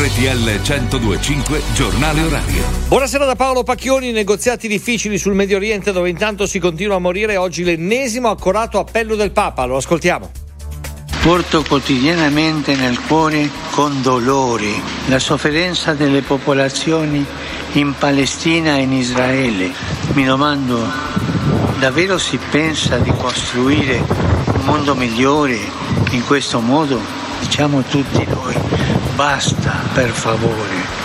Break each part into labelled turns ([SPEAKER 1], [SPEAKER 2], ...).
[SPEAKER 1] RTL 1025 Giornale Orario.
[SPEAKER 2] Buonasera da Paolo Pacchioni, negoziati difficili sul Medio Oriente dove intanto si continua a morire oggi l'ennesimo accorato appello del Papa, lo ascoltiamo.
[SPEAKER 3] Porto quotidianamente nel cuore con dolore la sofferenza delle popolazioni in Palestina e in Israele. Mi domando, davvero si pensa di costruire un mondo migliore in questo modo? Diciamo tutti noi, basta per favore.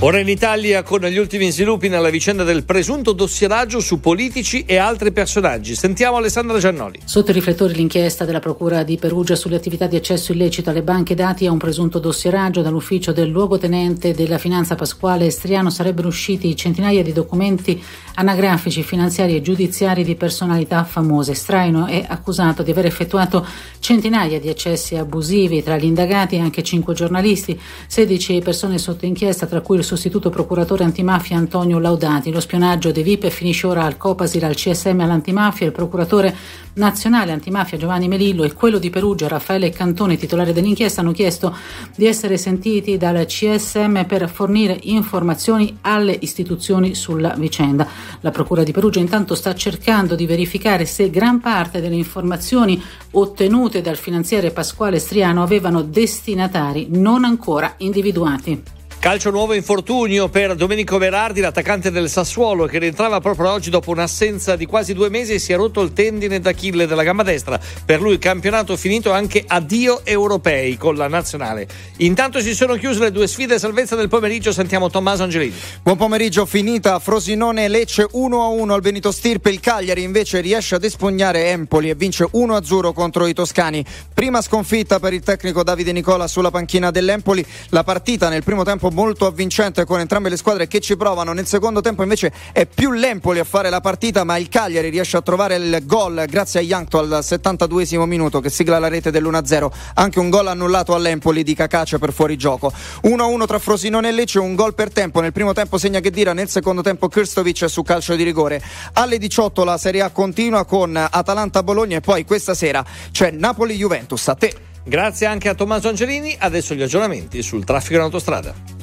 [SPEAKER 2] Ora in Italia con gli ultimi sviluppi nella vicenda del presunto dossieraggio su politici e altri personaggi. Sentiamo Alessandra Giannoli.
[SPEAKER 4] Sotto i riflettori l'inchiesta della Procura di Perugia sulle attività di accesso illecito alle banche dati a un presunto dossieraggio dall'ufficio del luogotenente della finanza Pasquale Estriano sarebbero usciti centinaia di documenti anagrafici, finanziari e giudiziari di personalità famose. Straino è accusato di aver effettuato centinaia di accessi abusivi tra gli indagati anche cinque giornalisti, 16 persone sotto inchiesta tra cui il sostituto procuratore antimafia Antonio Laudati. Lo spionaggio dei VIP finisce ora al Copasir, al CSM all'antimafia. Il procuratore nazionale antimafia Giovanni Melillo e quello di Perugia Raffaele Cantone, titolare dell'inchiesta, hanno chiesto di essere sentiti dal CSM per fornire informazioni alle istituzioni sulla vicenda. La Procura di Perugia intanto sta cercando di verificare se gran parte delle informazioni ottenute dal finanziere Pasquale Striano avevano destinatari non ancora individuati.
[SPEAKER 2] Calcio nuovo infortunio per Domenico Verardi, l'attaccante del Sassuolo, che rientrava proprio oggi dopo un'assenza di quasi due mesi e si è rotto il tendine d'Achille della gamba destra. Per lui il campionato finito anche addio europei con la nazionale. Intanto si sono chiuse le due sfide salvezza del pomeriggio, sentiamo Tommaso Angelini.
[SPEAKER 5] Buon pomeriggio, finita Frosinone Lecce 1-1 al Benito Stirpe, il Cagliari invece riesce ad espugnare Empoli e vince 1-0 contro i toscani. Prima sconfitta per il tecnico Davide Nicola sulla panchina dell'Empoli, la partita nel primo tempo molto avvincente con entrambe le squadre che ci provano. Nel secondo tempo invece è più l'Empoli a fare la partita, ma il Cagliari riesce a trovare il gol grazie a Yankto al 72 minuto che sigla la rete dell'1-0. Anche un gol annullato all'Empoli di Cacace per fuorigioco. 1-1 tra Frosinone e Lecce, un gol per tempo. Nel primo tempo segna che dira, nel secondo tempo Krstovic su calcio di rigore. Alle 18 la Serie A continua con Atalanta-Bologna e poi questa sera c'è Napoli-Juventus. A te.
[SPEAKER 2] Grazie anche a Tommaso Angelini. Adesso gli aggiornamenti sul traffico in autostrada.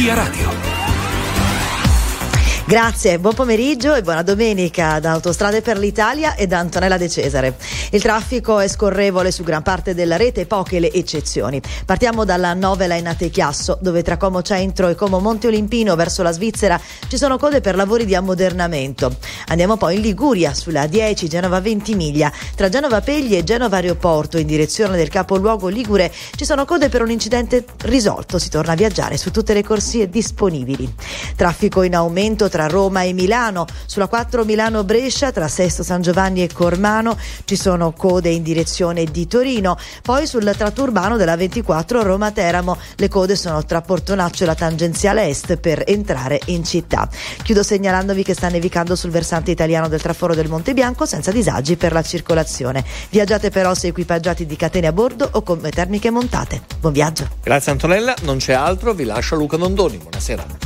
[SPEAKER 1] Via Radio.
[SPEAKER 6] Grazie, buon pomeriggio e buona domenica da Autostrade per l'Italia e da Antonella De Cesare. Il traffico è scorrevole su gran parte della rete, poche le eccezioni. Partiamo dalla Novela in Atechiasso, dove tra Como Centro e Como Monte Olimpino verso la Svizzera ci sono code per lavori di ammodernamento. Andiamo poi in Liguria, sulla 10 Genova Ventimiglia. Tra Genova Pegli e Genova Aeroporto, in direzione del capoluogo Ligure, ci sono code per un incidente risolto. Si torna a viaggiare su tutte le corsie disponibili. Traffico in aumento tra tra Roma e Milano. Sulla 4 Milano-Brescia tra Sesto San Giovanni e Cormano ci sono code in direzione di Torino. Poi sul tratto urbano della 24 Roma-Teramo le code sono tra Portonaccio e la tangenziale est per entrare in città. Chiudo segnalandovi che sta nevicando sul versante italiano del traforo del Monte Bianco senza disagi per la circolazione. Viaggiate però se equipaggiati di catene a bordo o con termiche montate. Buon viaggio.
[SPEAKER 2] Grazie Antonella, non c'è altro, vi lascio Luca Nondoni. Buonasera.